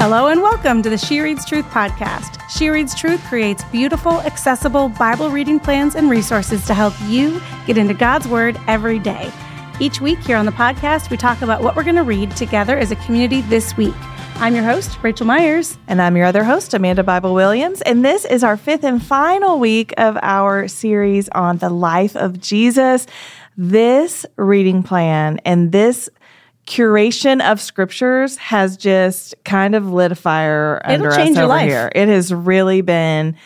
Hello and welcome to the She Reads Truth podcast. She Reads Truth creates beautiful, accessible Bible reading plans and resources to help you get into God's Word every day. Each week here on the podcast, we talk about what we're going to read together as a community this week. I'm your host, Rachel Myers. And I'm your other host, Amanda Bible Williams. And this is our fifth and final week of our series on the life of Jesus. This reading plan and this curation of scriptures has just kind of lit a fire It'll under change us your over life. here. It has really been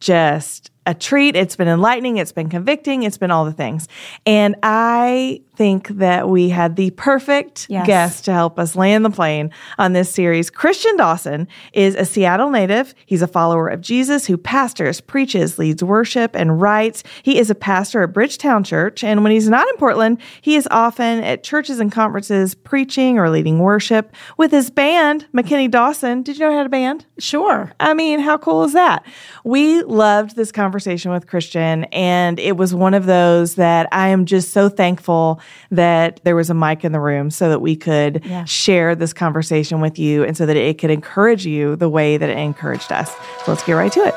just a treat. It's been enlightening. It's been convicting. It's been all the things. And I think that we had the perfect Yes. guest to help us land the plane on this series. Christian Dawson is a Seattle native. He's a follower of Jesus who pastors, preaches, leads worship, and writes. He is a pastor at Bridgetown Church. And when he's not in Portland, he is often at churches and conferences preaching or leading worship with his band, McKinney Dawson. Did you know he had a band? Sure. I mean, how cool is that? We loved this conversation with Christian, and it was one of those that I am just so thankful that there was a mic in the room so that we could Yeah. share this conversation with you and so that it could encourage you the way that it encouraged us. So let's get right to it.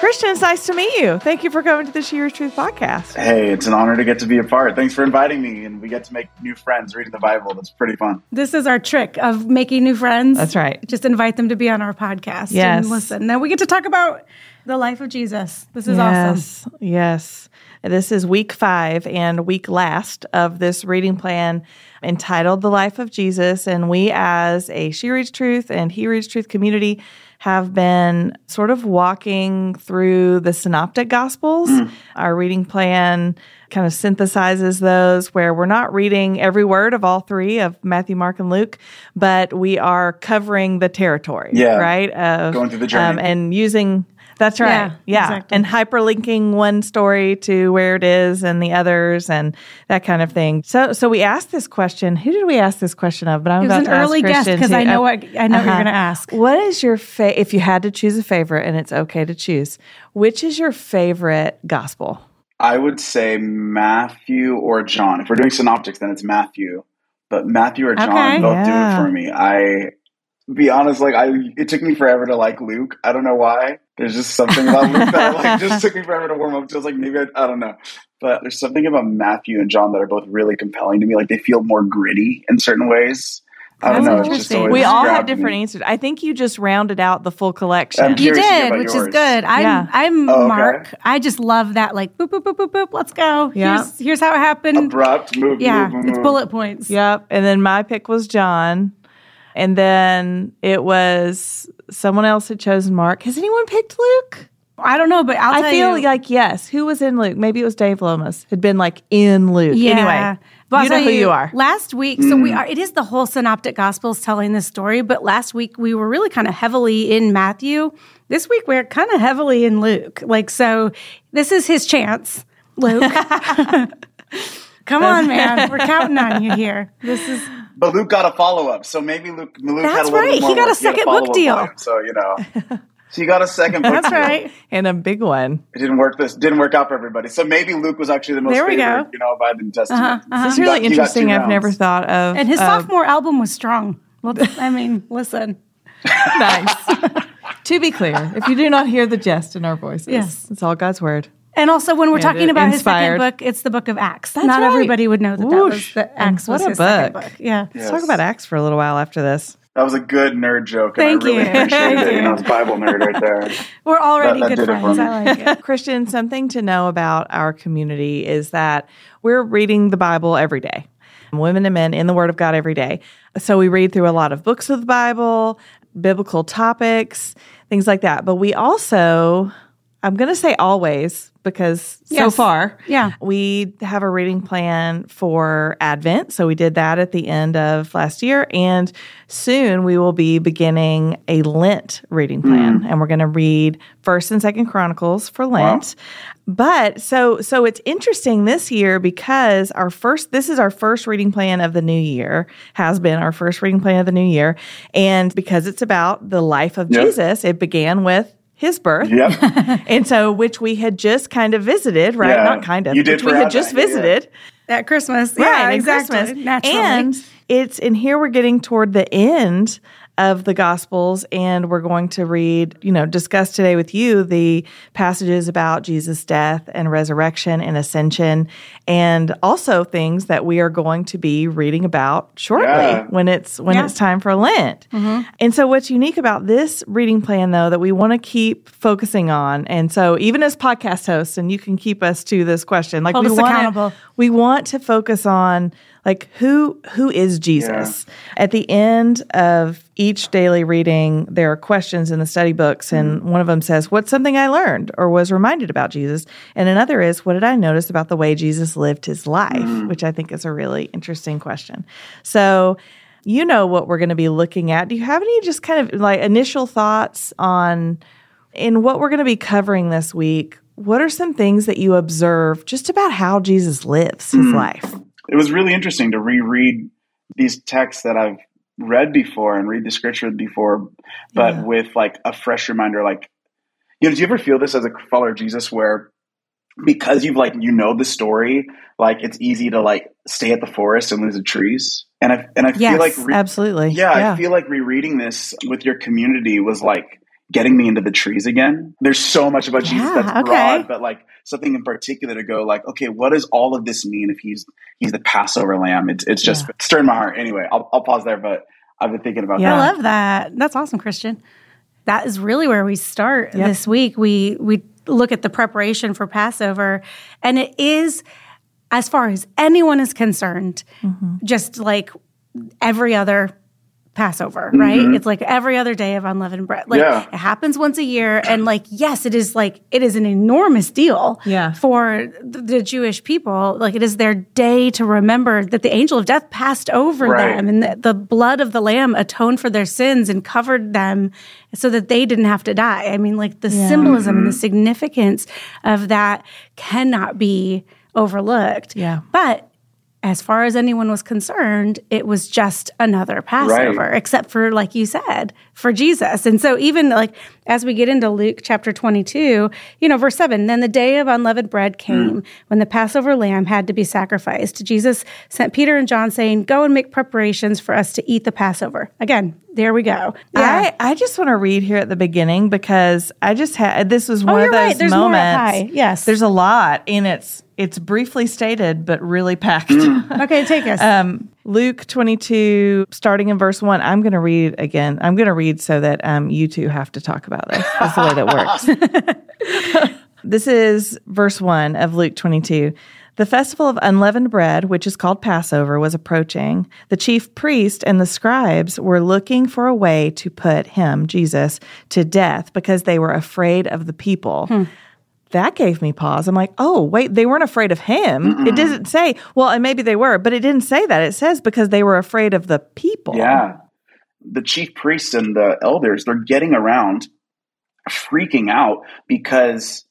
Christian, it's nice to meet you. Thank you for coming to the She Hears Truth podcast. Hey, it's an honor to get to be a part. Thanks for inviting me, and we get to make new friends reading the Bible. That's pretty fun. This is our trick of making new friends. That's right. Just invite them to be on our podcast Yes. and listen. Now we get to talk about the life of Jesus. This is awesome. Yes, yes. This is week five and week last of this reading plan entitled The Life of Jesus. And we, as a She Reads Truth and He Reads Truth community, have been sort of walking through the synoptic gospels. Our reading plan kind of synthesizes those where we're not reading every word of all three of Matthew, Mark, and Luke, but we are covering the territory, Yeah. right? Of, Going through the journey. um, and using that's right. Yeah, Yeah. exactly. And hyperlinking one story to where it is and the others and that kind of thing. So so we asked this question. Who did we ask this question of? But I'm It was about an to early guess Christian because. I know Uh, what I know what you're uh-huh. going to ask. What is your fa- if you had to choose a favorite and it's okay to choose, which is your favorite gospel? I would say Matthew or John. If we're doing synoptics, then it's Matthew. But Matthew or John Okay. both Yeah. do it for me. I be honest, like I it took me forever to like Luke. I don't know why. There's just something about Luke that like just took me forever to warm up to. I was like maybe I, I don't know. But there's something about Matthew and John that are both really compelling to me. Like they feel more gritty in certain ways. I don't That's know. It's just interesting. We all have different me. answers. I think you just rounded out the full collection. I'm You curious to hear did, about which is good. I'm Yeah. I'm Oh, okay. Mark. I just love that like boop boop boop boop boop. Let's go. Yeah. Here's here's how it happened. Abrupt move. yeah, move, move, it's bullet points. Yep. And then my pick was John. And then it was someone else had chosen Mark. Has anyone picked Luke? I don't know, but I'll I feel you. like yes. Who was in Luke? Maybe it was Dave Lomas. Had been like in Luke. Yeah. Anyway, But you know who you are. Last week, so Mm. we are. It is the whole Synoptic Gospels telling this story. But last week we were really kind of heavily in Matthew. This week we're kind of heavily in Luke. Like so, this is his chance, Luke. Come on, man. We're counting on you here. This is But Luke got a follow up, so maybe Luke, Luke had a little right. bit more He got a second book deal. volume, so you know, so you got a second book. Deal. That's deal. right. And a big one. It didn't work. This didn't work out for everybody. So maybe Luke was actually the most There we favored, go. you know, by the New Testament. Uh-huh, This is really got- interesting. I've never thought of. And his of- sophomore album was strong. Well, I mean, listen. nice. to be clear, if you do not hear the jest in our voices, Yes. it's all God's word. And also, when we're And talking about inspired. his second book, it's the book of Acts. That's Not right. everybody would know that that was Whoosh. the And Acts was what a his second book. book. Yeah. Let's talk about Acts for a little while after this. That was a good nerd joke. and Thank I really you. appreciate Thank it. you. You know, it's Bible nerd right there. We're already That- that good did it for friends. I like it. Christian, something to know about our community is that we're reading the Bible every day. Women and men in the Word of God every day. So we read through a lot of books of the Bible, biblical topics, things like that. But we also, I'm going to say always because so far, Yeah. we have a reading plan for Advent. So we did that at the end of last year. And soon we will be beginning a Lent reading mm. plan. And we're going to read First and Second Chronicles for Lent. But so so it's interesting this year because our first this is our first reading plan of the new year has been our first reading plan of the new year and because it's about the life of Yep. Jesus it began with his birth Yep. and so which we had just kind of visited right Yeah. not kind of You did which we had Advent, just yeah, yeah. visited at Christmas. Right, yeah, at exactly. Christmas. Naturally. And it's and here we're getting toward the end of the gospels and we're going to read, you know, discuss today with you the passages about Jesus' death and resurrection and ascension and also things that we are going to be reading about shortly Yeah. when it's when Yeah. it's time for Lent. Mm-hmm. And so what's unique about this reading plan though that we want to keep focusing on and so even as podcast hosts and you can keep us to this question like Hold we wanna- we want to focus on like who who is Jesus. At the end of each daily reading, there are questions in the study books, and mm-hmm. one of them says, "What's something I learned or was reminded about Jesus?" And another is, "What did I notice about the way Jesus lived his life?" Mm-hmm. Which I think is a really interesting question. So. You know what we're going to be looking at. Do you have any just kind of like initial thoughts on in what we're going to be covering this week? What are some things that you observe just about how Jesus lives his hmm. life? It was really interesting to reread these texts that I've read before and read the scripture before, but Yeah. with like a fresh reminder. Like, you know, do you ever feel this as a follower of Jesus where because you've like you know the story, like it's easy to like stay at the forest and lose the trees? And I and I Yes, feel like re- Absolutely. yeah, I feel like rereading this with your community was like getting me into the trees again. There's so much about Jesus Yeah, that's okay. broad, but like something in particular to go like, okay, what does all of this mean if he's he's the Passover lamb? It's it's just stirring my heart. Anyway, I'll I'll pause there, but I've been thinking about Yeah. I love that. That's awesome, Christian. That is really where we start Yep. this week. We we look at the preparation for Passover, and it is, as far as anyone is concerned, mm-hmm. just like every other Passover, mm-hmm. right? It's like every other day of unleavened bread. Like Yeah. it happens once a year, and like yes, it is like it is an enormous deal Yeah. for the, the Jewish people. Like it is their day to remember that the angel of death passed over Right. them, and the, the blood of the lamb atoned for their sins and covered them, so that they didn't have to die. I mean, like the symbolism and the mm-hmm. significance of that cannot be overlooked. Yeah. but as far as anyone was concerned, it was just another Passover, except for, like you said, for Jesus. And so, even like as we get into Luke chapter 22, you know, verse 7 then the day of unleavened bread came when the Passover lamb had to be sacrificed. Jesus sent Peter and John saying, Go and make preparations for us to eat the Passover. Again, there we go. I, I just want to read here at the beginning because I just had this was one Oh, of those right. Moments. Yes. there's a lot, and it's it's briefly stated but really packed. okay, take us. um, Luke 22, starting in verse one. I'm going to read again. I'm going to read so that um, you two have to talk about this. That's the way that works. This is verse 1 of Luke 22. The festival of unleavened bread, which is called Passover, was approaching. The chief priest and the scribes were looking for a way to put him, Jesus, to death because they were afraid of the people. That gave me pause. I'm like, oh, wait, they weren't afraid of him. It doesn't say, well, and maybe they were, but it didn't say that. It says because they were afraid of the people. Yeah. The chief priests and the elders, they're getting around freaking out because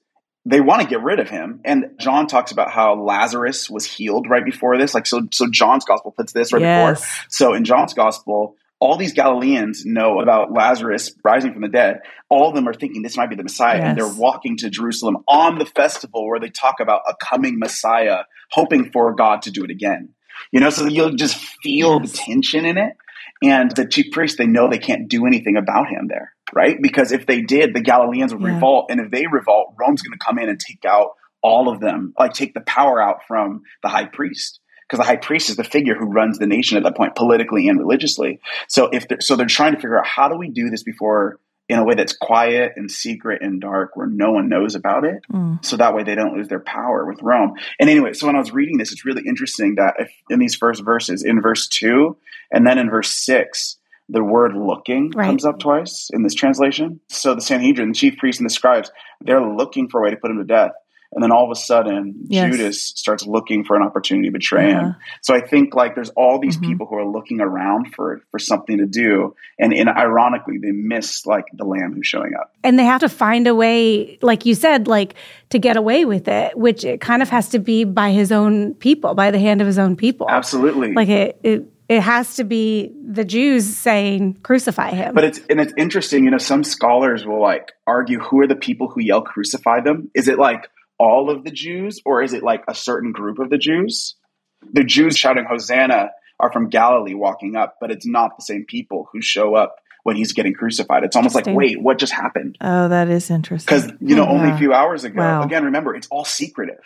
they want to get rid of him. And John talks about how Lazarus was healed right before this. Like so so John's gospel puts this right Yes. before. So in John's gospel, all these Galileans know about Lazarus rising from the dead. All of them are thinking this might be the Messiah. And they're walking to Jerusalem on the festival where they talk about a coming Messiah, hoping for God to do it again. You know, so you'll just feel Yes. the tension in it. And the chief priests, they know they can't do anything about him there, right? Because if they did, the Galileans would Yeah. revolt. And if they revolt, Rome's going to come in and take out all of them, like take the power out from the high priest. Because the high priest is the figure who runs the nation at that point, politically and religiously. So if they're, so, they're trying to figure out how do we do this before in a way that's quiet and secret and dark, where no one knows about it, Mm. so that way they don't lose their power with Rome. And anyway, so when I was reading this, it's really interesting that if, in these first verses, in verse two and then in verse six, the word looking Right. comes up twice in this translation. So the Sanhedrin, the chief priests, and the scribes, they're looking for a way to put him to death. And then all of a sudden, Yes. Judas starts looking for an opportunity to betray Yeah. him. So I think like there's all these Mhm. people who are looking around for for something to do, and, and ironically, they miss like the lamb who's showing up. and they have to find a way like you said like to get away with it which it kind of has to be by his own people by the hand of his own people Absolutely. like it it, it has to be the jews saying crucify him But it's and it's interesting, you know, some scholars will like argue who are the people who yell crucify them? Is it like all of the Jews or is it like a certain group of the Jews? The Jews shouting Hosanna are from Galilee walking up, but it's not the same people who show up when he's getting crucified. It's almost like, wait, what just happened? Oh, that is interesting. Because, you know, yeah. only a few hours ago, wow. again, remember, it's all secretive.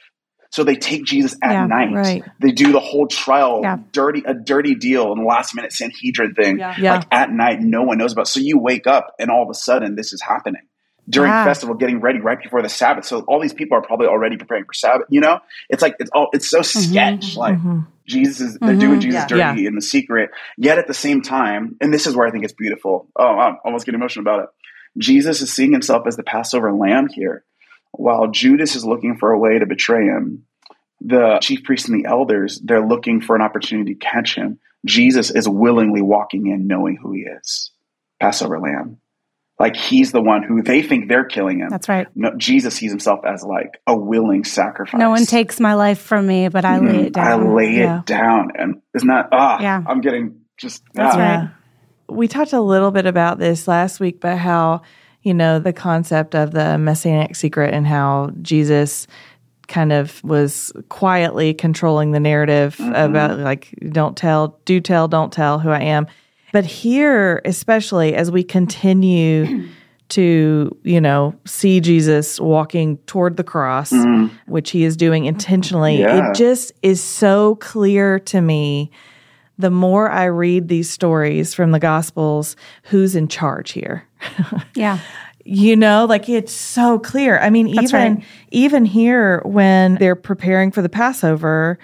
So they take Jesus at yeah, night. Right. They do the whole trial, Yeah. dirty a dirty deal, and last minute Sanhedrin thing, Yeah. Yeah. like at night, no one knows about. So you wake up and all of a sudden this is happening during Yeah. festival, getting ready right before the Sabbath. So all these people are probably already preparing for Sabbath. You know, it's like it's all it's so sketch. Like Mhm. Jesus is they're Mhm. doing Jesus Yeah. dirty in the secret. Yet at the same time, and this is where I think it's beautiful. Oh, I'm almost getting emotional about it. Jesus is seeing himself as the Passover lamb here, while Judas is looking for a way to betray him. The chief priests and the elders, they're looking for an opportunity to catch him. Jesus is willingly walking in knowing who he is. Passover lamb. Like he's the one who they think they're killing him. That's right. No, Jesus sees himself as like a willing sacrifice. No one takes my life from me, but I lay Mhm. it down. I lay Yeah. it down, and isn't that ah? Yeah. I'm getting just That's ah. right. We talked a little bit about this last week, but how, you know, the concept of the messianic secret and how Jesus kind of was quietly controlling the narrative about like, don't tell, do tell, don't tell who I am. But here, especially as we continue to, you know, see Jesus walking toward the cross, mm-hmm. which he is doing intentionally, Yeah. it just is so clear to me the more I read these stories from the Gospels, who's in charge here? Yeah. you know, like it's so clear. I mean, That's even right. even here when they're preparing for the Passover,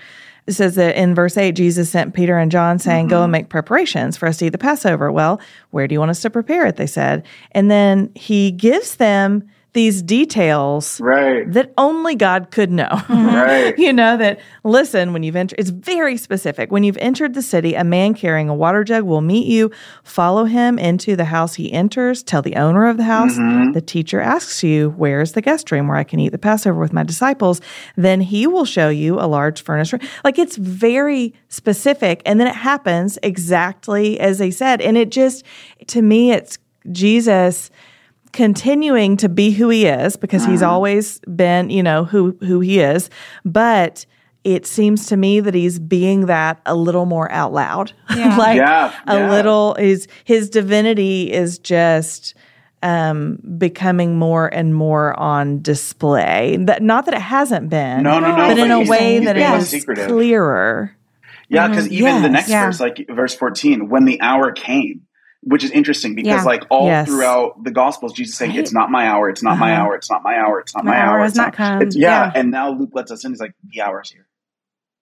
it says that in verse 8, Jesus sent Peter and John saying, Go and make preparations for us to eat the Passover. Well, where do you want us to prepare it? They said. And then he gives them these details Right. that only God could know. Right. you know, that listen, when you've entered, it's very specific. When you've entered the city, a man carrying a water jug will meet you. Follow him into the house he enters. Tell the owner of the house. Mm-hmm. The teacher asks you, Where's the guest room where I can eat the Passover with my disciples? Then he will show you a large furnace room. Like it's very specific. And then it happens exactly as they said. And it just, to me, it's Jesus continuing to be who he is because he's always been, you know, who who he is, but it seems to me that he's being that a little more out loud. Yeah. like Yeah, a yeah. little is his divinity is just um becoming more and more on display. That not that it hasn't been. No, no, no. But in a way he's that being it less is secretive. clearer. Yeah, because even the next Yeah. verse, like verse 14, when the hour came, which is interesting because Yeah. like all Yes. throughout the gospels, Jesus saying, Right. It's not my hour, it's not my Uh-huh. hour, it's not my hour, it's not My my, hour has it's not come. It's, yeah. Yeah. And now Luke lets us in, he's like, the hour's here.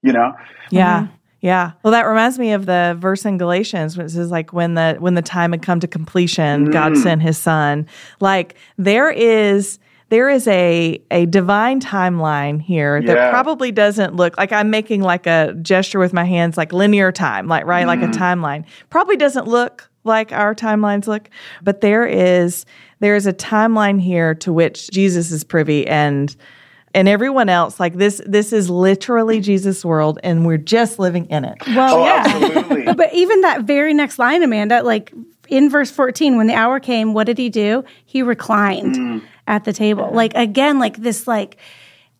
You know? Yeah. Yeah. Well, that reminds me of the verse in Galatians which is like when the when the time had come to completion, God Mm. sent his son. Like there is there is a a divine timeline here that Yeah. probably doesn't look like I'm making like a gesture with my hands like linear time, like right, like a Mm. timeline. Probably doesn't look like our timelines look, but there is there is a timeline here to which Jesus is privy and and everyone else like this this is literally Jesus world and we're just living in it. Well, Oh, yeah. absolutely. But even that very next line, Amanda, like in verse 14, when the hour came, what did he do? He reclined Mm. at the table. Like again, like this, like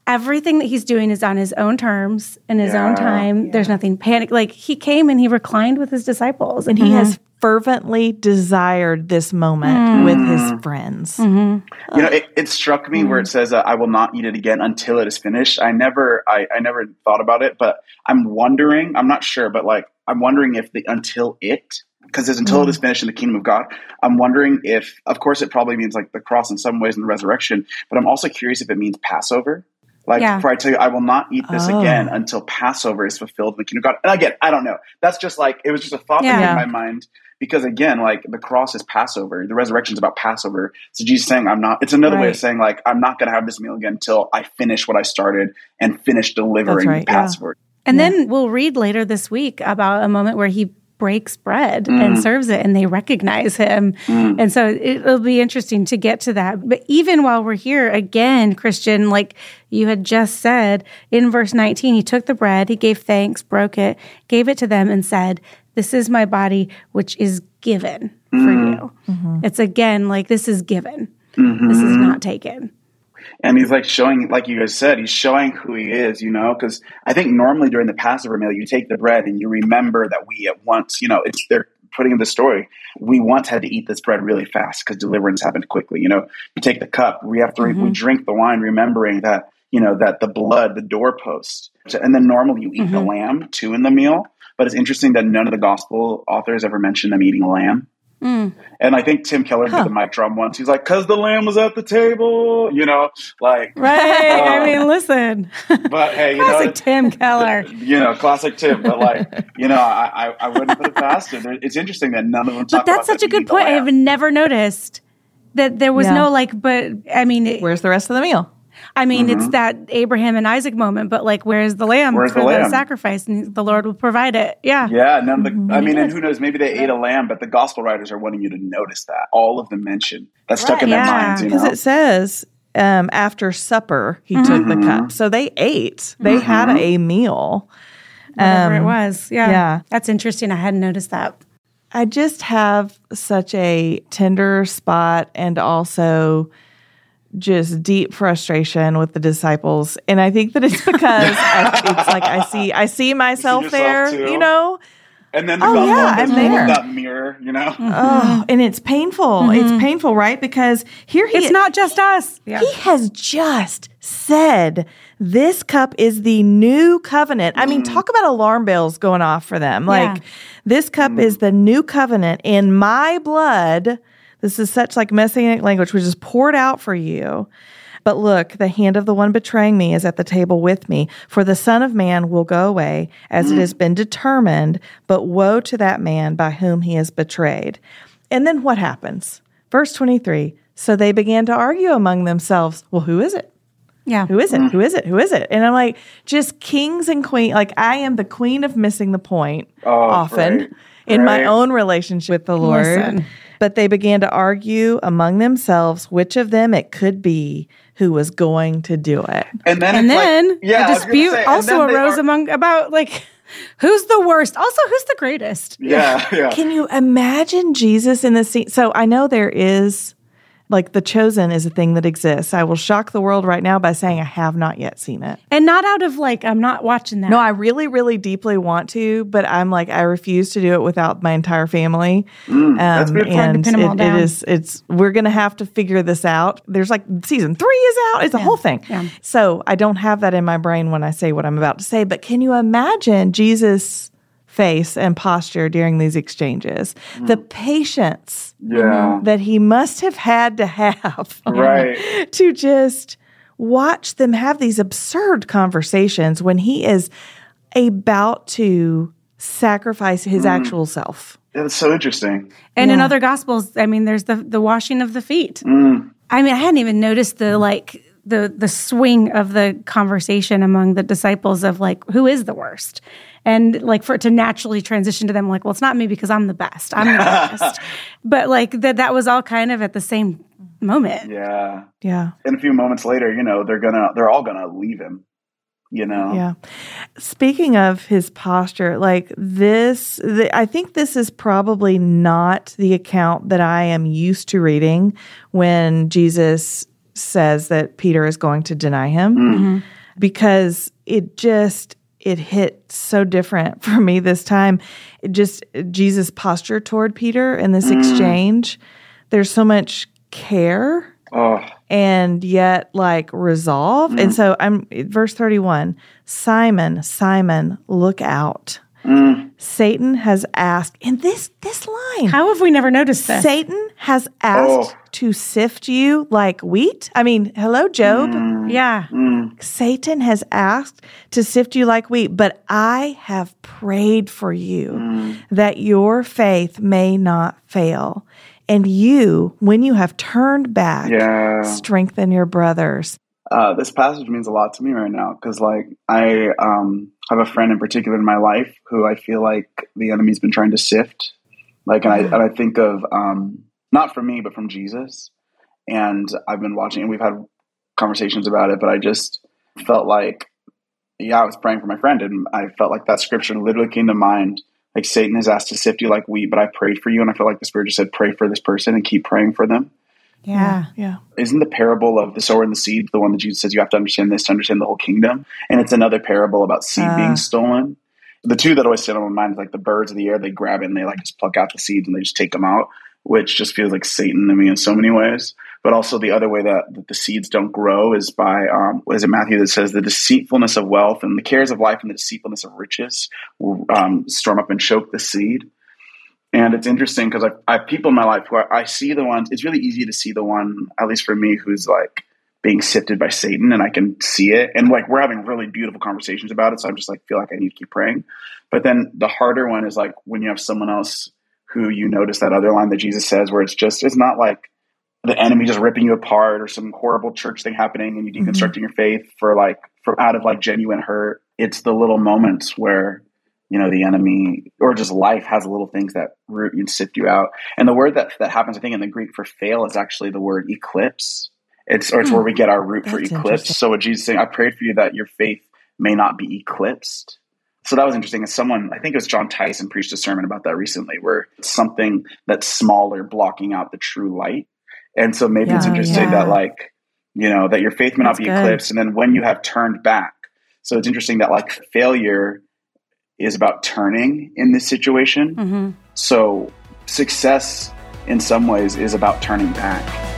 everything that he's doing is on his own terms in his own Yeah. time. There's nothing panic. Like he came and he reclined with his disciples and He has fervently desired this moment hmm. with his friends. Mm-hmm. You know, it, it struck me where it hmm. says, uh, "I will not eat it again until it is finished." I never, I, I never thought about it, but I'm wondering. I'm not sure, but like, I'm wondering if the until it, because there's until it is hmm. finished in the kingdom of God. I'm wondering if, of course, it probably means like the cross in some ways and the resurrection, but I'm also curious if it means Passover. Like, Yeah. for I tell you, I will not eat this Oh. again until Passover is fulfilled in the kingdom of God. And again, I don't know. That's just like it was just a thought that Yeah. came in my mind because again, like the cross is Passover, the resurrection is about Passover. So Jesus saying, "I'm not." It's another way of saying like I'm not going to have this meal again until I finish what I started and finish delivering right, the yeah. Passover. And then we'll read later this week about a moment where he breaks bread Mm. and serves it and they recognize him. And so it'll be interesting to get to that. But even while we're here, again, Christian, like you had just said in verse 19, he took the bread, he gave thanks, broke it, gave it to them, and said, This is my body, which is given for Mm. you. It's again like this is given, this is not taken. And he's like showing, like you guys said, he's showing who he is, you know, because I think normally during the Passover meal, you take the bread and you remember that we at once, you know, it's they're putting in the story. We once had to eat this bread really fast because deliverance happened quickly. You know, you take the cup, we have to, mm-hmm. we drink the wine, remembering that, you know, that the blood, the doorpost, and then normally you eat mm-hmm. the lamb too in the meal. But it's interesting that none of the gospel authors ever mention them eating a lamb. Mm. And I think Tim Keller huh. did the mic drum once. He's like, "Cause the lamb was at the table," you know, like right. Uh, I mean, listen, but hey, you classic know, Tim Keller, you know, classic Tim. But like, you know, I, I, I wouldn't put it past him. It's interesting that none of them. But that's such a good point. I have never noticed that there was yeah. no like. But I mean, it, where's the rest of the meal? I mean, mm-hmm. it's that Abraham and Isaac moment, but like, where's the lamb where's for the, lamb? the, sacrifice? And the Lord will provide it. Yeah. Yeah. None of the, I mean, and who knows? Maybe they ate a lamb, but the gospel writers are wanting you to notice that. All of them mention that's right, stuck in yeah. their minds. Because it says, um, after supper, he mm-hmm. took the cup. Mm-hmm. So they ate, they mm-hmm. had a meal. Whatever um, it was. Yeah. Yeah. That's interesting. I hadn't noticed that. I just have such a tender spot and also just deep frustration with the disciples and i think that it's because I, it's like i see i see myself you see there too. you know and then the oh, yeah, I'm there. that mirror, you know. Mm-hmm. Oh, and it's painful. Mm-hmm. It's painful, right? Because here he It's not just us. Yeah. He has just said this cup is the new covenant. I mean, mm-hmm. talk about alarm bells going off for them. Like yeah. this cup mm-hmm. is the new covenant in my blood this is such like messianic language, which is poured out for you. But look, the hand of the one betraying me is at the table with me. For the Son of Man will go away as mm. it has been determined, but woe to that man by whom he is betrayed. And then what happens? Verse 23 So they began to argue among themselves, Well, who is it? Yeah. Who is it? Mm. Who is it? Who is it? And I'm like, just kings and queen. Like, I am the queen of missing the point oh, often right. in right. my own relationship with the Lord. Listen. But they began to argue among themselves which of them it could be who was going to do it. And then, and then like, yeah, a dispute say, also arose are- among about like who's the worst? Also, who's the greatest? Yeah, yeah. Can you imagine Jesus in the scene? So I know there is like the chosen is a thing that exists. I will shock the world right now by saying I have not yet seen it. And not out of like, I'm not watching that. No, I really, really deeply want to, but I'm like, I refuse to do it without my entire family. Mm, um, that's good. And it, it is, it's, we're going to have to figure this out. There's like season three is out. It's a whole thing. Yeah. So I don't have that in my brain when I say what I'm about to say, but can you imagine Jesus face and posture during these exchanges. Mm. The patience yeah. that he must have had to have right. to just watch them have these absurd conversations when he is about to sacrifice his mm. actual self. It's so interesting. And yeah. in other gospels, I mean, there's the the washing of the feet. Mm. I mean, I hadn't even noticed the like the the swing of the conversation among the disciples of like who is the worst and like for it to naturally transition to them like well it's not me because i'm the best. I'm the best. But like that that was all kind of at the same moment. Yeah. Yeah. And a few moments later you know they're gonna they're all gonna leave him you know? Yeah. Speaking of his posture like this the, i think this is probably not the account that i am used to reading when jesus says that peter is going to deny him. Mm-hmm. because it just it hit so different for me this time. It just Jesus' posture toward Peter in this mm. exchange. There's so much care. Oh. And yet, like resolve. Mm. And so I'm verse 31 Simon, Simon, look out. Mm. Satan has asked, in this this line, how have we never noticed this? Satan has asked oh. to sift you like wheat. I mean, hello, Job. Mm. Yeah. Mm. Satan has asked to sift you like wheat, but I have prayed for you mm. that your faith may not fail. And you, when you have turned back, yeah. strengthen your brothers. Uh, this passage means a lot to me right now because, like, I um, have a friend in particular in my life who I feel like the enemy's been trying to sift. Like, and I and I think of um, not from me, but from Jesus. And I've been watching, and we've had conversations about it. But I just felt like, yeah, I was praying for my friend, and I felt like that scripture literally came to mind. Like Satan has asked to sift you like wheat, but I prayed for you, and I feel like the Spirit just said, pray for this person and keep praying for them Yeah. Yeah. Isn't the parable of the sower and the seed the one that Jesus says you have to understand this to understand the whole kingdom? And it's another parable about seed Ah. being stolen. The two that always sit on my mind is like the birds of the air, they grab it and they like just pluck out the seeds and they just take them out, which just feels like Satan to me in so many ways. But also the other way that, that the seeds don't grow is by, um, what is it, Matthew, that says the deceitfulness of wealth and the cares of life and the deceitfulness of riches will um, storm up and choke the seed. And it's interesting because I, I have people in my life where I see the ones, it's really easy to see the one, at least for me, who's like being sifted by Satan and I can see it. And like we're having really beautiful conversations about it. So I'm just like, feel like I need to keep praying. But then the harder one is like when you have someone else who you notice that other line that Jesus says where it's just, it's not like the enemy just ripping you apart or some horrible church thing happening and you mm-hmm. deconstructing your faith for like, for out of like genuine hurt. It's the little moments where you know the enemy or just life has little things that root you and sift you out. And the word that that happens i think in the greek for fail is actually the word eclipse. It's or it's where hmm. we get our root for eclipse. so what jesus is saying i prayed for you that your faith may not be eclipsed. So that was interesting. As someone i think it was john tyson preached a sermon about that recently where something that's smaller blocking out the true light. And so maybe it's Yeah, interesting yeah. that like you know that your faith may That's not be good. eclipsed and then when you have turned back so it's interesting that like failure is about turning in this situation. hmm So success in some ways is about turning back.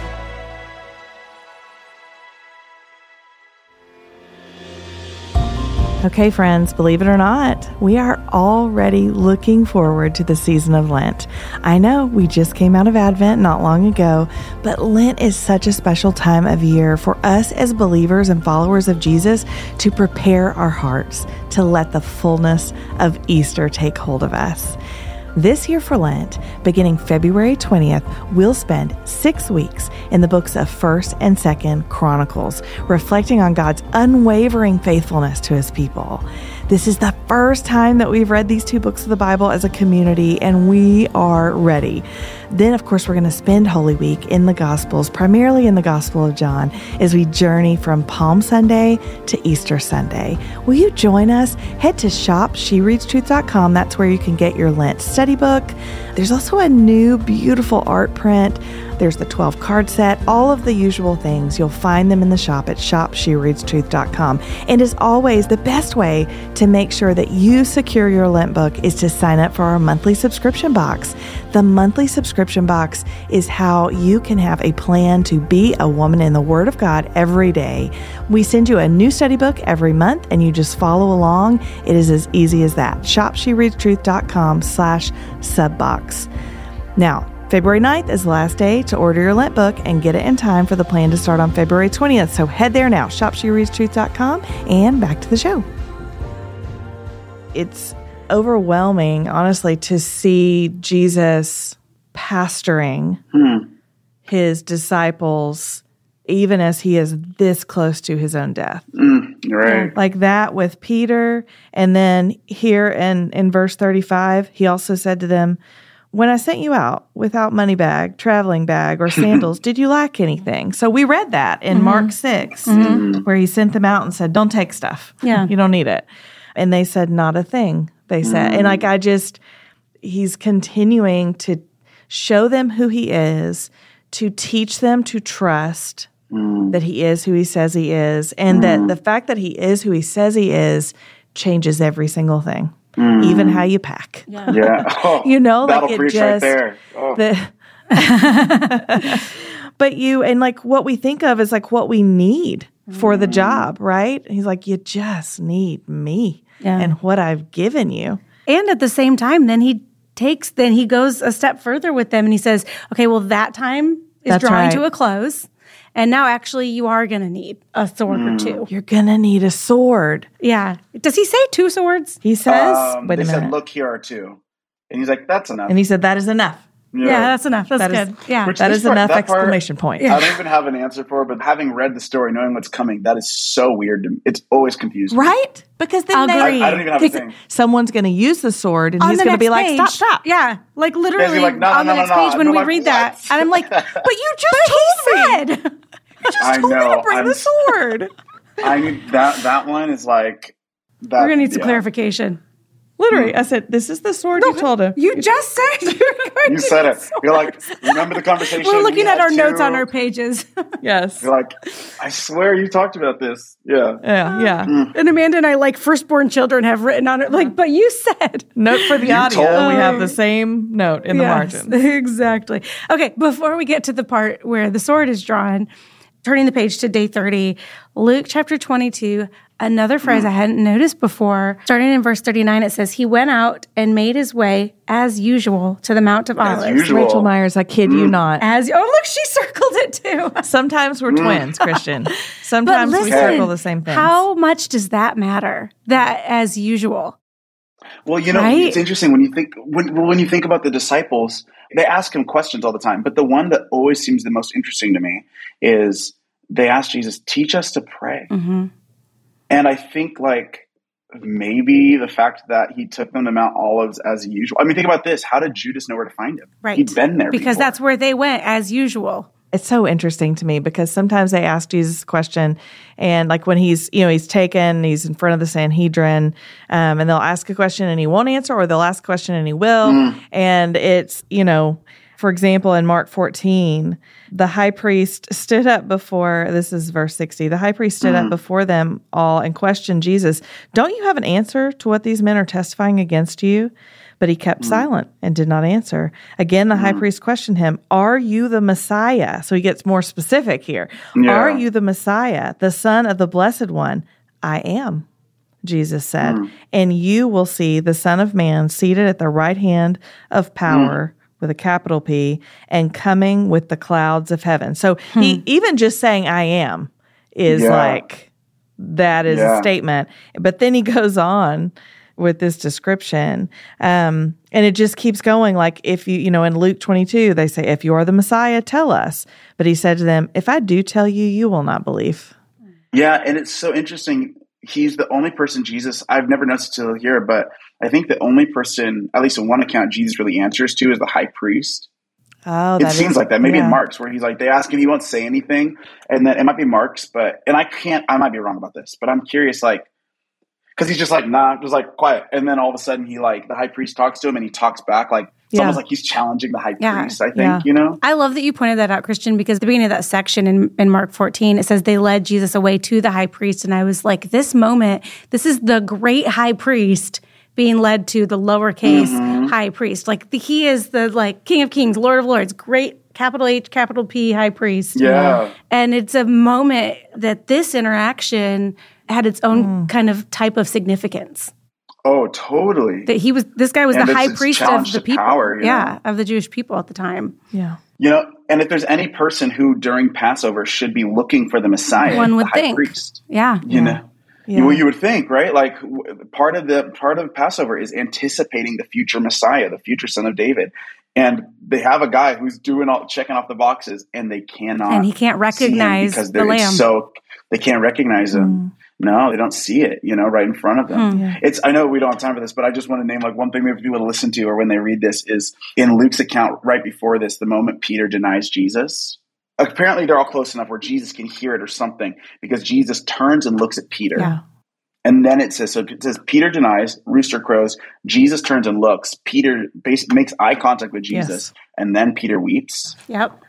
Okay, friends, believe it or not, we are already looking forward to the season of Lent. I know we just came out of Advent not long ago, but Lent is such a special time of year for us as believers and followers of Jesus to prepare our hearts to let the fullness of Easter take hold of us. This year for Lent, beginning February 20th, we'll spend six weeks in the books of 1st and 2nd Chronicles, reflecting on God's unwavering faithfulness to his people. This is the first time that we've read these two books of the Bible as a community, and we are ready. Then, of course, we're going to spend Holy Week in the Gospels, primarily in the Gospel of John, as we journey from Palm Sunday to Easter Sunday. Will you join us? Head to shopshereadstruth.com. That's where you can get your Lent study book. There's also a new, beautiful art print. There's the 12 card set, all of the usual things. You'll find them in the shop at shopshereadstruth.com. And as always, the best way to make sure that you secure your Lent book is to sign up for our monthly subscription box. The monthly subscription box is how you can have a plan to be a woman in the Word of God every day. We send you a new study book every month and you just follow along. It is as easy as that. ShopSheReadsTruth.com slash subbox. Now, February 9th is the last day to order your Lent book and get it in time for the plan to start on February 20th. So head there now, shopshereadstruth.com, and back to the show. It's overwhelming, honestly, to see Jesus pastoring Hmm. his disciples even as he is this close to his own death Mm, right. like that with Peter. And then here in, in verse 35, he also said to them, When I sent you out without money bag, traveling bag, or sandals, did you lack anything? So we read that in Mark 6, where he sent them out and said, Don't take stuff. Yeah. you don't need it. And they said, Not a thing, they said. And like, I just, he's continuing to show them who he is, to teach them to trust mm. that he is who he says he is, and that mm. the fact that he is who he says he is changes every single thing, mm. even how you pack. Yeah. Oh, You know, like it just- right there. Oh. The but you and like what we think of is like what we need for the job, right? He's like, you just need me Yeah. and what I've given you. And at the same time, then he takes, then he goes a step further with them and he says, okay, well, that time is That's drawing right. to a close. And now actually you are going to need a sword or two. You're gonna need a sword. Yeah. Does he say two swords? He says, Um, wait a minute. said, look, here are two. And he's like, that's enough. and he said, that is enough. Yeah, that's enough. That's That is- good. yeah. Which- That part- enough that part- exclamation point. I don't even have an answer for but having read the story, knowing what's coming, that is so weird to me. It's always confusing. Right? Because then they- Agree. I, I don't even have a thing. someone's going to use the sword and on he's the going to next be like, page, stop, stop. Yeah, like literally like, no, no, on the no, no, next no. page when I'm we like, read that, and I'm like, but you just told me. I just told me to bring I'm- the sword. I need that. That one is like. That, We're gonna need some clarification. Literally, I said, "This is the sword you told him." You just said you were going You to said get it. You're like, remember the conversation? We're we looking at had our notes on our pages. Yes. You're like, I swear you talked about this. Yeah. Yeah. Yeah. Mm. and Amanda and I, like firstborn children, have written on it, like, but you said. Note for the You audio. told we have the same note in the margin. Exactly. Okay, before we get to the part where the sword is drawn, turning the page to day 30, Luke chapter 22, another phrase I hadn't noticed before. Starting in verse 39, it says, He went out and made his way as usual to the Mount of Olives. Rachel Myers, I kid you mm. not. As oh look, she circled it too. Sometimes we're mm. twins, Christian. Sometimes listen, we circle the same things. how much does that matter? That as usual. Well, you know, Right? it's interesting when you think when when you think about the disciples, they ask him questions all the time. But the one that always seems the most interesting to me is they ask Jesus, "Teach us to pray." hmm And I think like maybe the fact that he took them to Mount Olives as usual. I mean, think about this: How did Judas know where to find him? Right. He'd been there Because before. that's where they went as usual. It's so interesting to me because sometimes they ask Jesus a question, and like when he's you know he's taken, he's in front of the Sanhedrin, um, and they'll ask a question and he won't answer, or they'll ask a question and he will, and it's you know. For example, in Mark 14, the high priest stood up before, this is verse 60, the high priest stood up before them all and questioned Jesus, Don't you have an answer to what these men are testifying against you? But he kept mm. silent and did not answer. Again, the high mm. priest questioned him, Are you the Messiah? So he gets more specific here. Yeah. Are you the Messiah, the Son of the Blessed One? I am, Jesus said. Mm. And you will see the Son of Man seated at the right hand of power. With a capital P and coming with the clouds of heaven. So he hmm. even just saying I am is Yeah. like that is a statement. But then he goes on with this description. Um, and it just keeps going. Like if you, you know, in Luke 22, they say, if you are the Messiah, tell us. But he said to them, if I do tell you, you will not believe. Yeah, and it's so interesting. He's the only person Jesus I've never noticed till here, but I think the only person, at least in one account, Jesus really answers to is the high priest. Oh, it seems is- like that. Maybe yeah. in Mark's, where he's like, they ask him, he won't say anything, and then it might be Mark's, but and I can't, I might be wrong about this, but I'm curious, like, because he's just like, nah, just like quiet, and then all of a sudden he like the high priest talks to him, and he talks back, like it's Yeah. almost like he's challenging the high Yeah. priest. I think Yeah. you know, I love that you pointed that out, Christian, because at the beginning of that section in, in Mark 14, it says they led Jesus away to the high priest. And I was like, this moment, this is the great high priest being led to the lowercase Mm-hmm. high priest. Like the, he is the like King of Kings, Lord of Lords, great capital H, capital P high priest. yeah. And it's a moment that this interaction had its own Mm. kind of type of significance. Oh, totally. That he was, this guy was And the high priest of the people. power, yeah, know? of the Jewish people at the time. Yeah. You know, and if there's any person who during Passover should be looking for the Messiah, One would the high think. priest. Yeah. You know, Yeah. well, you would think, right? Like part of the part of Passover is anticipating the future Messiah, the future Son of David, and they have a guy who's doing all checking off the boxes, and they cannot, and he can't see him recognize because the they're lamb. so they can't recognize him. No, they don't see it. You know, right in front of them. Yeah. It's. I know we don't have time for this, but I just want to name like one thing maybe people to listen to or when they read this is in Luke's account right before this, the moment Peter denies Jesus. Apparently, they're all close enough where Jesus can hear it or something because Jesus turns and looks at Peter. Yeah. And then it says, so it says, Peter denies, rooster crows, Jesus turns and looks, Peter bas- makes eye contact with Jesus, Yes. and then Peter weeps. Yep.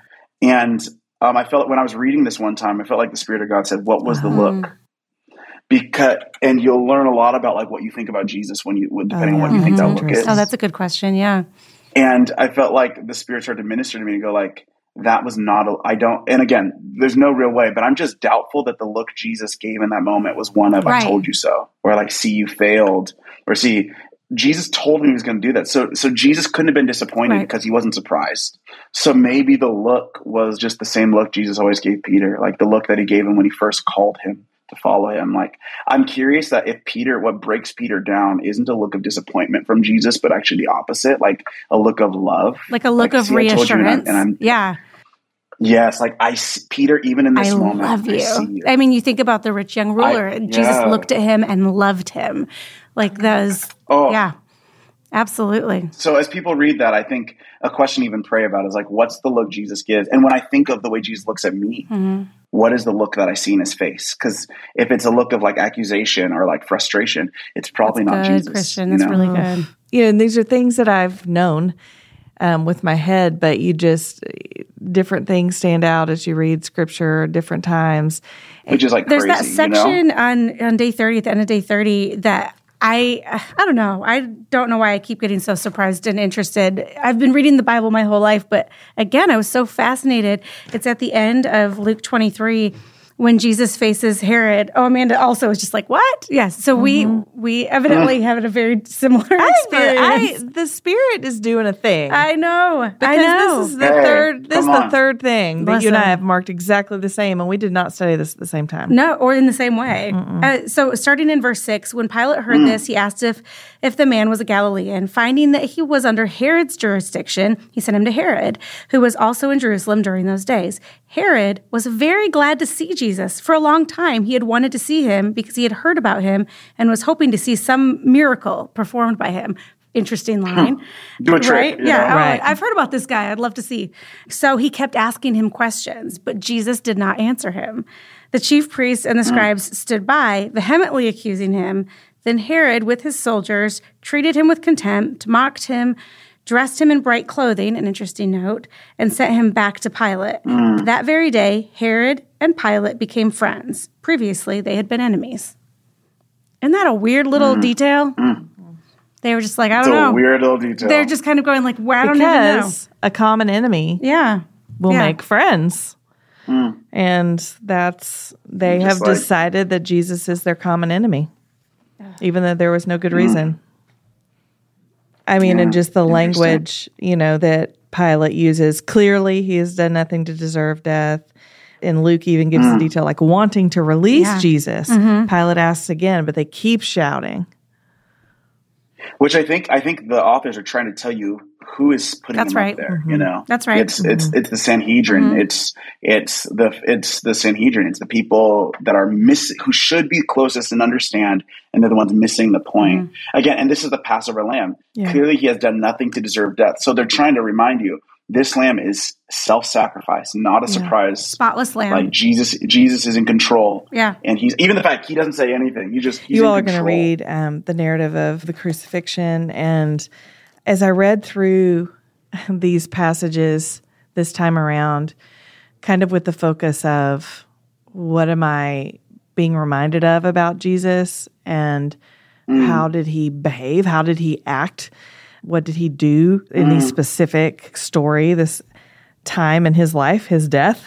And um, I felt when I was reading this one time, I felt like the Spirit of God said, What was the Mhm. look? Because, and you'll learn a lot about like what you think about Jesus when you, depending on what yeah. you think that Mhm. look is. Oh, that's a good question. Yeah. And I felt like the Spirit started to minister to me and go like, that was not, a, I don't, and again, there's no real way, but I'm just doubtful that the look Jesus gave in that moment was one of, Right. I told you so, or like, see, you failed, or see, Jesus told me he was going to do that. So, so Jesus couldn't have been disappointed Right. because he wasn't surprised. So maybe the look was just the same look Jesus always gave Peter, like the look that he gave him when he first called him to follow him. Like, I'm curious that if Peter, what breaks Peter down isn't a look of disappointment from Jesus, but actually the opposite, like a look of love. Like a look of see, I you and I'm- reassurance. and I'm- yeah. Yes, like I, Peter, even in this I moment, love I see you. you. I mean, you think about the rich young ruler. I- Jesus yeah. looked at him and loved him. Like those. Oh, Yeah. Absolutely. So as people read that, I think a question even pray about is like, what's the look Jesus gives? And when I think of the way Jesus looks at me, Mhm. What is the look that I see in his face? Because if it's a look of like accusation or like frustration, it's probably That's not good, Jesus. Christian. you That's know? really good. you know, and these are things that I've known um, with my head, but you just different things stand out as you read scripture different times. Which is like There's crazy. that you know? section on on day 30 at the end of day 30 that I I don't know. I don't know why I keep getting so surprised and interested. I've been reading the Bible my whole life, but again, I was so fascinated. It's at the end of Luke 23 when Jesus faces Herod. Oh, Amanda also was just like, "What?" Yes. So we we evidently have a very similar I, experience. the spirit is doing a thing. I, know. because I know. this is the Hey, third this is the on. third thing that you and I have marked exactly the same and we did not study this at the same time. No, or in the same way. Uh, so, starting in verse six, when Pilate heard Hmm. this, he asked if if the man was a Galilean. Finding that he was under Herod's jurisdiction, he sent him to Herod, who was also in Jerusalem during those days. Herod was very glad to see Jesus. For a long time, he had wanted to see him because he had heard about him and was hoping to see some miracle performed by him. Interesting hmm. line. Do a trick, Right? Yeah. know? oh, Right. I've heard about this guy. I'd love to see. So he kept asking him questions, but Jesus did not answer him. The chief priests and the hmm. scribes stood by, vehemently accusing him. Then Herod, with his soldiers, treated him with contempt, mocked him, dressed him in bright clothing, an interesting note, and sent him back to Pilate. Hmm. That very day, Herod and Pilate became friends. Previously, they had been enemies. Isn't that a weird little hmm. detail? Hmm. They were just like, I don't a know. weird little detail. They're just kind of going like, well, I don't even know. Because a common enemy Yeah. will Yeah. make friends. And that's they Just have like- decided that Jesus is their common enemy. Even though there was no good hmm. reason. I mean, and just the language, you know, that Pilate uses. Clearly, he has done nothing to deserve death. And Luke even gives the hmm. detail like wanting to release Yeah. Jesus. Mm-hmm. Pilate asks again, but they keep shouting. Which I think I think the authors are trying to tell you who is putting That's them right. up there. You mm-hmm. know, That's right. It's it's mm-hmm. it's the Sanhedrin. Mm-hmm. It's it's the it's the Sanhedrin. It's the people that are missing who should be closest and understand, and they're the ones missing the point again. And this is the Passover lamb. Yeah. Clearly, he has done nothing to deserve death. So they're trying to remind you this lamb is self-sacrifice, not a surprise. Spotless lamb. Like Jesus, Jesus is in control. Yeah. and he's even the fact he doesn't say anything. He just he's you in all are going to read um, the narrative of the crucifixion. And as I read through these passages this time around, kind of with the focus of what am I being reminded of about Jesus and hmm. how did he behave? How did he act? What did he do in the hmm. specific story, this time in his life, his death?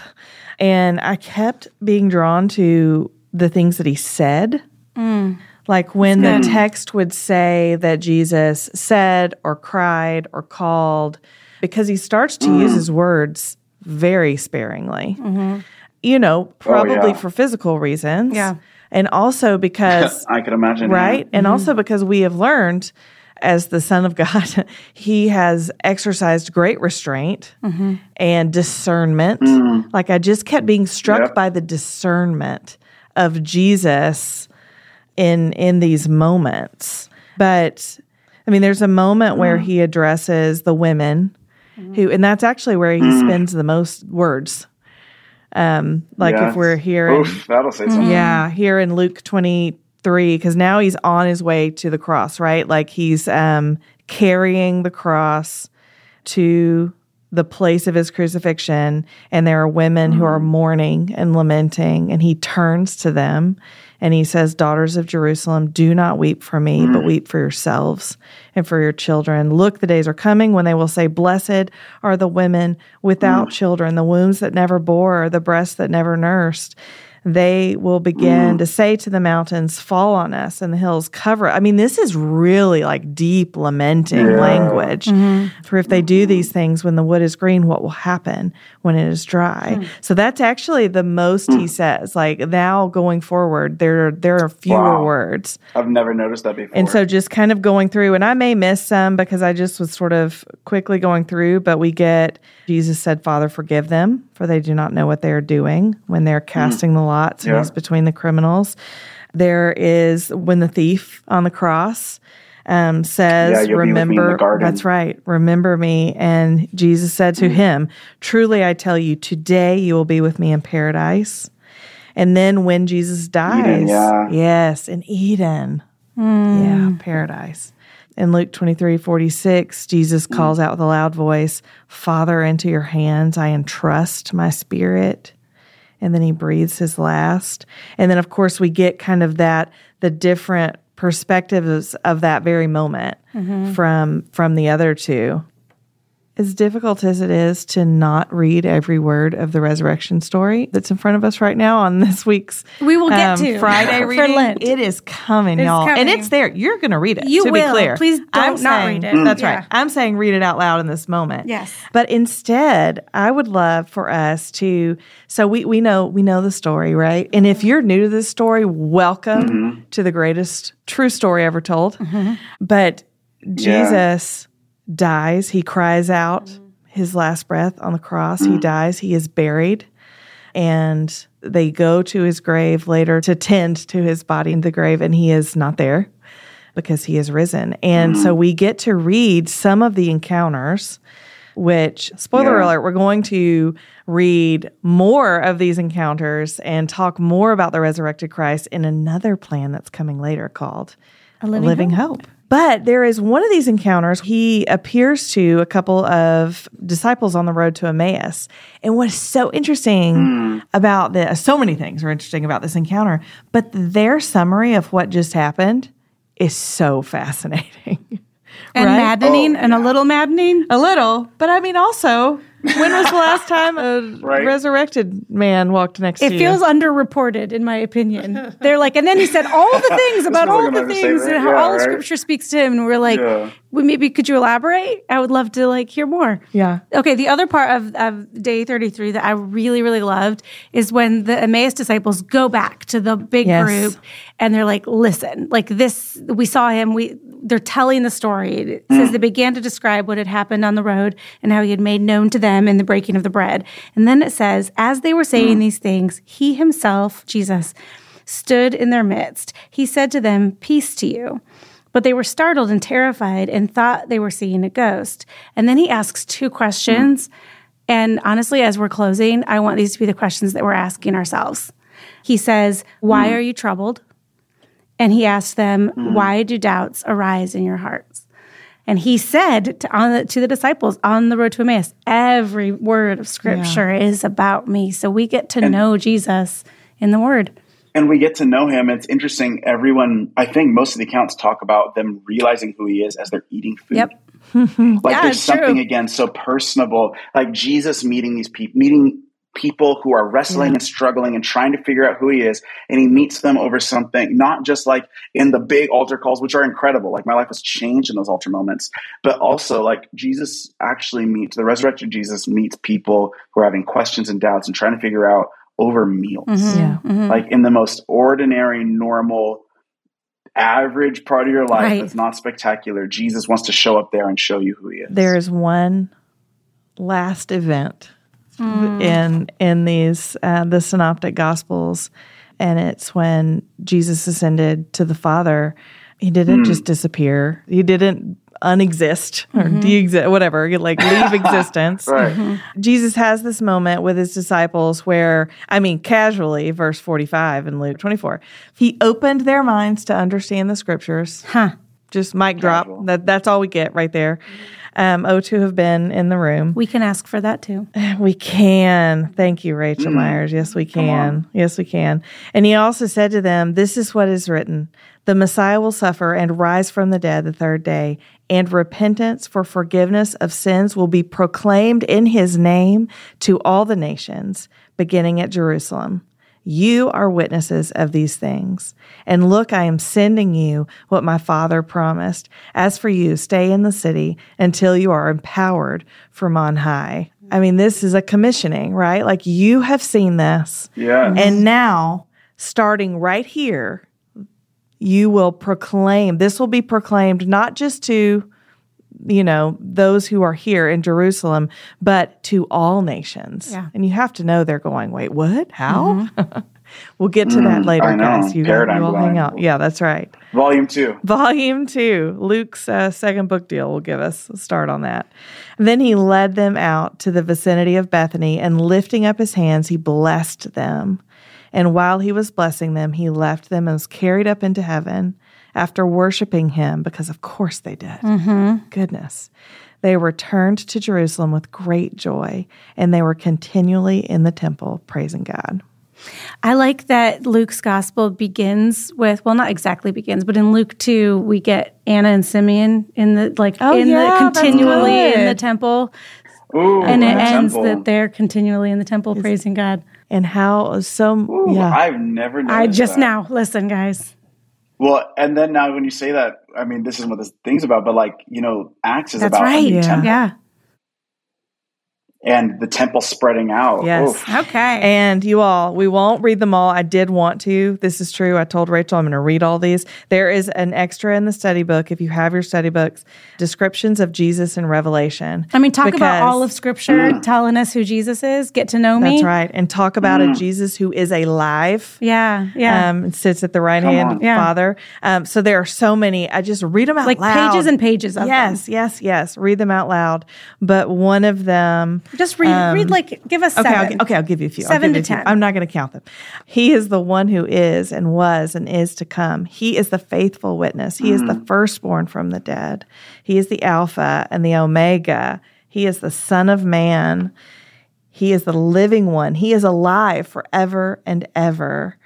And I kept being drawn to the things that he said. Hmm. Like when the text would say that Jesus said or cried or called, because he starts to use mm. his words very sparingly. Mm-hmm. You know, oh, probably yeah. for physical reasons. Yeah. And also because I could imagine. yeah. right? And also mm-hmm. because we have learned as the Son of God, he has exercised great restraint mm-hmm. and discernment. Mm. Like I just kept being struck Yep. by the discernment of Jesus in in these moments. But I mean, there's a moment where he addresses the women who, and that's actually where he spends the most words. Um, like Yeah. if we're here in Oof, that'll say something. yeah, here in Luke 23, because now he's on his way to the cross, right? Like he's um, carrying the cross to the place of his crucifixion, and there are women who are mm. mourning and lamenting, and he turns to them and he says, Daughters of Jerusalem, do not weep for me, but mm. weep for yourselves and for your children. Look, the days are coming when they will say, Blessed are the women without mm. children, the wombs that never bore, the breasts that never nursed. They will begin mm. to say to the mountains, Fall on us, and the hills cover. I mean, this is really like deep lamenting language. Mm-hmm. For if they do mm-hmm. these things when the wood is green, what will happen when it is dry? Hmm. So that's actually the most he hmm. says. Like now going forward, there there are fewer Wow. words. I've never noticed that before. And so just kind of going through, and I may miss some because I just was sort of quickly going through, but we get Jesus said, Father, forgive them, for they do not know what they are doing when they're hmm. casting the lots and Yeah. he's between the criminals. There is when the thief on the cross um, says, you'll be with me in the Remember, that's right, remember me. And Jesus said Mm. to him, Truly I tell you, today you will be with me in paradise. And then when Jesus dies, yeah. yes, in Eden, yeah, paradise. In Luke 23 46, Jesus calls out with a loud voice, Father, into your hands I entrust my spirit. And then he breathes his last. And then, of course, we get kind of that, the different perspectives of that very moment mm-hmm. from from the other two as difficult as it is to not read every word of the resurrection story that's in front of us right now on this week's We will get um, to Friday for reading, Lent. it is coming, It's y'all, and it's there. You're going to read it. You to will. be clear, Please don't I'm not saying- read it. Mm, that's Yeah. right. I'm saying read it out loud in this moment. Yes. but instead, I would love for us to. So we we know we know the story, right? And if you're new to this story, welcome mm-hmm. to the greatest true story ever told. Mm-hmm. But Jesus dies. He cries out mm-hmm. his last breath on the cross. He mm-hmm. dies. He is buried. And they go to his grave later to tend to his body in the grave, and he is not there because he is risen. And so mm-hmm. we get to read some of the encounters, which, spoiler Yeah. alert, we're going to read more of these encounters and talk more about the resurrected Christ in another plan that's coming later called A Living Hope. But there is one of these encounters, he appears to a couple of disciples on the road to Emmaus. And what's so interesting hmm. about this, so many things are interesting about this encounter, but their summary of what just happened is so fascinating. and right? maddening Oh, and a little maddening. A little, but I mean, also, when was the last time a Right. resurrected man walked next It to you? It feels underreported, in my opinion. They're like, and then he said all the things about all the things and how Yeah, all the scripture speaks to him. And we're like, Yeah. well, maybe could you elaborate? I would love to like hear more. Yeah. Okay, the other part of, of day 33 that I really, really loved is when the Emmaus disciples go back to the big Yes. group and they're like, listen, like this, we saw him, we they're telling the story. It says they began to describe what had happened on the road and how he had made known to them in the breaking of the bread. And then it says, as they were saying these things, he himself, Jesus, stood in their midst. He said to them, Peace to you. But they were startled and terrified and thought they were seeing a ghost. And then he asks two questions. And honestly, as we're closing, I want these to be the questions that we're asking ourselves. He says, Why hmm. are you troubled? And he asked them, mm-hmm. Why do doubts arise in your hearts? And he said to, on the, to the disciples on the road to Emmaus, Every word of scripture is about me. So we get to know Jesus in the word. and we get to know him. It's interesting. Everyone, I think most of the accounts talk about them realizing who he is as they're eating food. Yep. Like Yeah, there's something true. again so personable. Like Jesus meeting these people, meeting people who are wrestling and struggling and trying to figure out who he is, and he meets them over something. Not just like in the big altar calls, which are incredible. Like my life was changed in those altar moments, but also like Jesus actually meets the resurrected Jesus meets people who are having questions and doubts and trying to figure out over meals Yeah. Mhm. like in the most ordinary, normal, average part of your life Right. that's not spectacular. Jesus wants to show up there and show you who he is. There is one last event Mm. in in these uh, the synoptic gospels and it's when jesus ascended to the father. He didn't mm. just disappear. He didn't unexist or mm-hmm. de-exist whatever like leave existence. Right. Mm-hmm. jesus has this moment with his disciples where i mean casually verse 45 in luke 24 he opened their minds to understand the scriptures. Huh. Just mic drop Casual. that that's all we get right there um, oh to have been in the room We can ask for that too. we can. Thank you, Rachel Myers. Yes, we can. Yes, we can. And he also said to them, This is what is written The Messiah will suffer and rise from the dead the third day, and repentance for forgiveness of sins will be proclaimed in his name to all the nations, beginning at Jerusalem. You are witnesses of these things. And look, I am sending you what my father promised. As for you, stay in the city until you are empowered from on high. I mean, this is a commissioning, right? Like you have seen this. Yeah. And now, starting right here, you will proclaim, this will be proclaimed not just to, you know, those who are here in Jerusalem, but to all nations. Yeah. And you have to know they're going, wait, what? How? we'll get to that later, I know. guys. You, Paradigm you will hang out. Yeah, that's right. Volume two. Volume two, Luke's uh, second book deal will give us a start on that. Then he led them out to the vicinity of Bethany, and lifting up his hands, he blessed them. And while he was blessing them, he left them and was carried up into heaven after worshiping him, because of course they did. Mm-hmm. Goodness. They returned to Jerusalem with great joy, and they were continually in the temple praising God. I like that Luke's gospel begins with well, not exactly begins, but in Luke two, we get Anna and Simeon in the like Oh, in yeah, the continually in the temple, Ooh, and it the ends temple. that they're continually in the temple praising God. And how so, Ooh, yeah. I've never. Noticed I just that. now listen, guys. Well, and then now when you say that, I mean, this isn't what this thing's about. But like, you know, Acts is That's about a right. new Yeah. temple Yeah. And the temple spreading out. Yes. Oof. Okay. And you all, we won't read them all. I did want to. This is true. I told Rachel I'm going to read all these. There is an extra in the study book, if you have your study books, descriptions of Jesus in Revelation. I mean, talk about all of Scripture telling us who Jesus is. Get to know me. That's right. And talk about a Jesus who is alive. Yeah. Yeah. Um, and sits at the right Come hand on. of Yeah. Father. Um, so there are so many. I just read them out like loud. pages and pages of them. Yes, yes, yes. Read them out loud. But one of them Just read. Um, read like give us Okay, seven. I'll, okay, I'll give you a few. I'll Seven to a few. 10. I'm not going to count them. He is the one who is and was and is to come. He is the faithful witness. He is the mm-hmm. firstborn from the dead. He is the Alpha and the Omega. He is the Son of Man. He is the living one. He is alive forever and ever.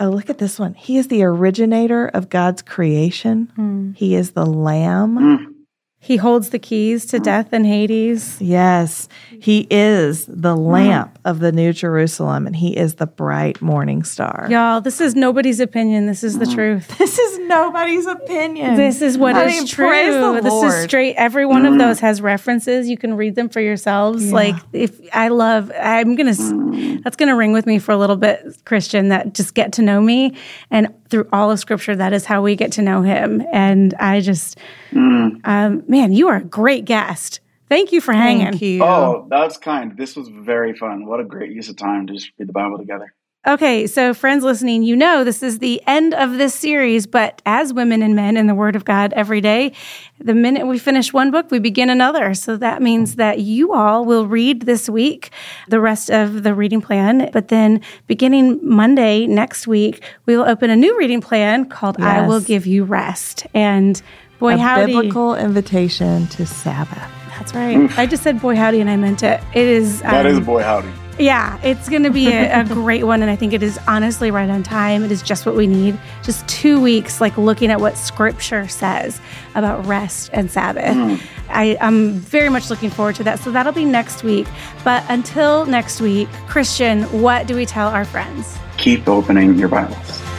Oh, look at this one. He is the originator of God's creation. Hmm. He is the Lamb. Mm. He holds the keys to death and Hades. Yes, he is the lamp of the New Jerusalem, and he is the bright morning star. Y'all, this is nobody's opinion. This is the mm. truth. This is nobody's opinion. This is what is I mean, true. this Lord. is straight. Every one of mm. those has references. You can read them for yourselves. Like if I love, I'm gonna. Mm. That's gonna ring with me for a little bit, Christian. That just get to know me, and through all of Scripture, that is how we get to know Him. And I just, um, man, you are a great guest. Thank you for hanging. Thank you. Oh, that's kind. This was very fun. What a great use of time to just read the Bible together. Okay, so friends listening, you know this is the end of this series, but as women and men in the Word of God every day, the minute we finish one book, we begin another. So that means that you all will read this week the rest of the reading plan, but then beginning Monday next week, we will open a new reading plan called I Will Give You Rest. And boy, a howdy. biblical invitation to Sabbath. That's right. I just said boy, howdy, and I meant it. It is. That um, is boy howdy. Yeah, it's going to be a, a great one. And I think it is honestly right on time. It is just what we need. Just two weeks, like looking at what scripture says about rest and Sabbath. Hmm. I, I'm very much looking forward to that. So that'll be next week. But until next week, Christian, what do we tell our friends? Keep opening your Bibles.